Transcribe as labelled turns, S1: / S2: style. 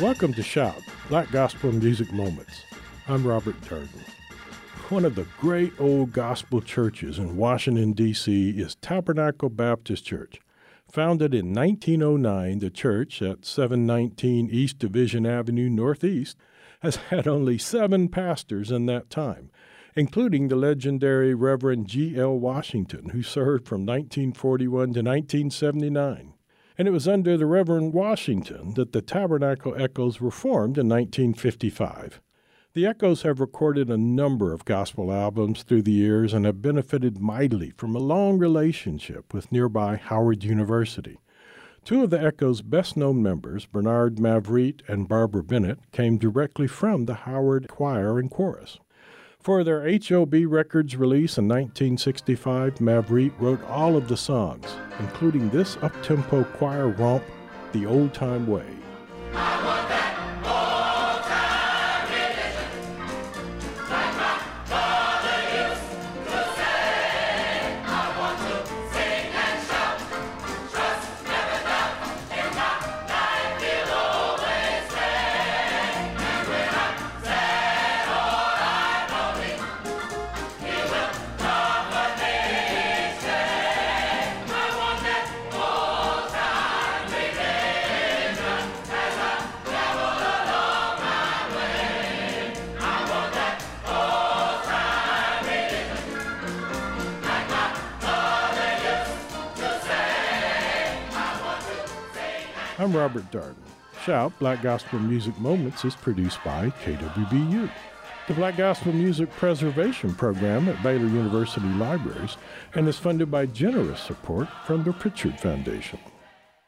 S1: Welcome to Shout, Black Gospel Music Moments. I'm Robert Darden. One of the great old gospel churches in Washington, D.C. is Tabernacle Baptist Church. Founded in 1909, the church at 719 East Division Avenue Northeast has had only seven pastors in that time, including the legendary Reverend G.L. Washington, who served from 1941 to 1979 and it was under the Reverend Washington that the Tabernacle Echoes were formed in 1955. The Echoes have recorded a number of gospel albums through the years and have benefited mightily from a long relationship with nearby Howard University. Two of the Echo's best known members, Bernard Mavrite and Barbara Bennett, came directly from the Howard Choir and Chorus. For their HOB Records release in 1965, Mavrite wrote all of the songs, including this up-tempo choir romp, The Old Time Way. I'm Robert Darden. Shout Black Gospel Music Moments is produced by KWBU. The Black Gospel Music Preservation Program at Baylor University Libraries and is funded by generous support from the Pritchard Foundation.